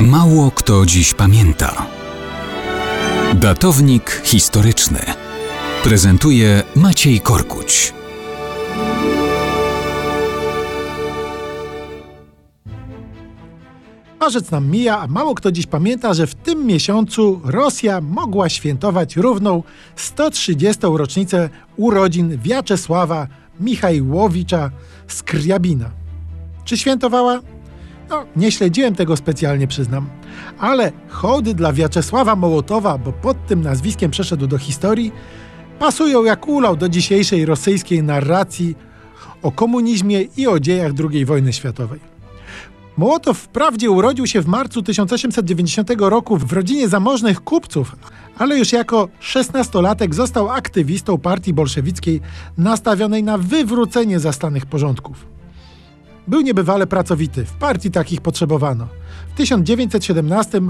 Mało kto dziś pamięta. Datownik historyczny prezentuje Maciej Korkuć. Marzec nam mija, a mało kto dziś pamięta, że w tym miesiącu Rosja mogła świętować równą 130. rocznicę urodzin Wiaczesława Michajłowicza Skriabina. Czy świętowała? No, nie śledziłem tego specjalnie, przyznam. Ale hołdy dla Wiaczesława Mołotowa, bo pod tym nazwiskiem przeszedł do historii, pasują jak ulał do dzisiejszej rosyjskiej narracji o komunizmie i o dziejach II wojny światowej. Mołotow wprawdzie urodził się w marcu 1890 roku w rodzinie zamożnych kupców, ale już jako szesnastolatek został aktywistą partii bolszewickiej nastawionej na wywrócenie zastanych porządków. Był niebywale pracowity, w partii takich potrzebowano. W 1917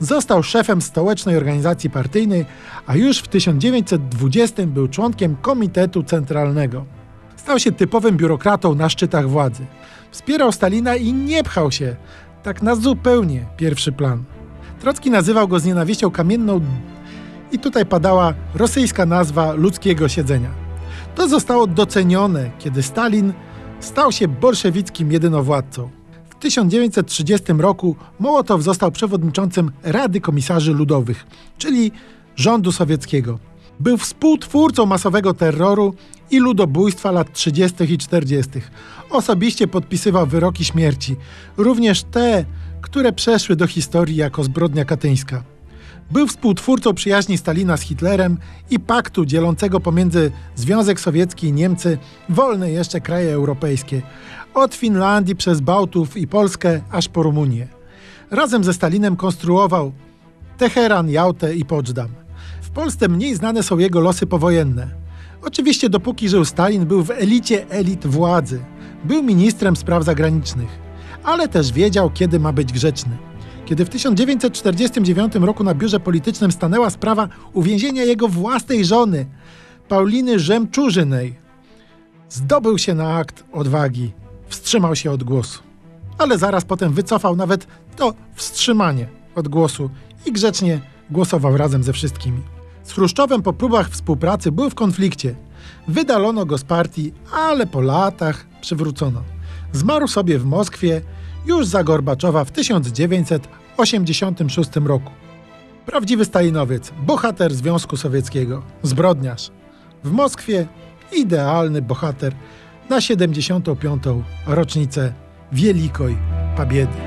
został szefem stołecznej organizacji partyjnej, a już w 1920 był członkiem Komitetu Centralnego. Stał się typowym biurokratą na szczytach władzy. Wspierał Stalina i nie pchał się, tak na zupełnie pierwszy plan. Trocki nazywał go z nienawiścią kamienną i tutaj padała rosyjska nazwa ludzkiego siedzenia. To zostało docenione, kiedy Stalin stał się bolszewickim jedynowładcą. W 1930 roku Mołotow został przewodniczącym Rady Komisarzy Ludowych, czyli rządu sowieckiego. Był współtwórcą masowego terroru i ludobójstwa lat 30. i 40. Osobiście podpisywał wyroki śmierci, również te, które przeszły do historii jako zbrodnia katyńska. Był współtwórcą przyjaźni Stalina z Hitlerem i paktu dzielącego pomiędzy Związek Sowiecki i Niemcy wolne jeszcze kraje europejskie, od Finlandii przez Bałtów i Polskę aż po Rumunię. Razem ze Stalinem konstruował Teheran, Jałtę i Poczdam. W Polsce mniej znane są jego losy powojenne. Oczywiście dopóki żył Stalin, był w elicie elit władzy. Był ministrem spraw zagranicznych, ale też wiedział, kiedy ma być grzeczny. Kiedy w 1949 roku na biurze politycznym stanęła sprawa uwięzienia jego własnej żony, Pauliny Żemczurzynej, zdobył się na akt odwagi, wstrzymał się od głosu. Ale zaraz potem wycofał nawet to wstrzymanie od głosu i grzecznie głosował razem ze wszystkimi. Z Chruszczowem po próbach współpracy był w konflikcie. Wydalono go z partii, ale po latach przywrócono. Zmarł sobie w Moskwie już za Gorbaczowa w 1986 roku. Prawdziwy stalinowiec, bohater Związku Sowieckiego, zbrodniarz. W Moskwie idealny bohater na 75. rocznicę Wielkiej Pobiedy.